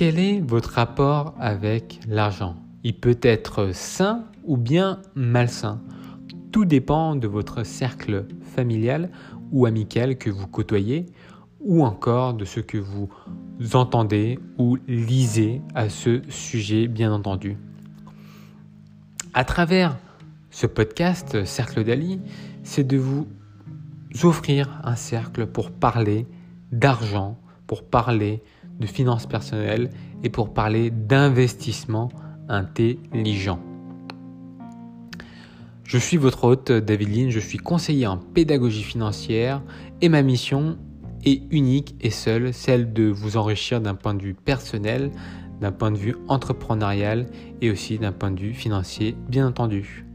Quel est votre rapport avec l'argent? Il peut être sain ou bien malsain. Tout dépend de votre cercle familial ou amical que vous côtoyez ou encore de ce que vous entendez ou lisez à ce sujet, bien entendu. À travers ce podcast, Cercle d'Ali, c'est de vous offrir un cercle pour parler d'argent, pour parler de finances personnelles et pour parler d'investissement intelligent. Je suis votre hôte David Lynn, je suis conseiller en pédagogie financière et ma mission est unique et seule, celle de vous enrichir d'un point de vue personnel, d'un point de vue entrepreneurial et aussi d'un point de vue financier, bien entendu.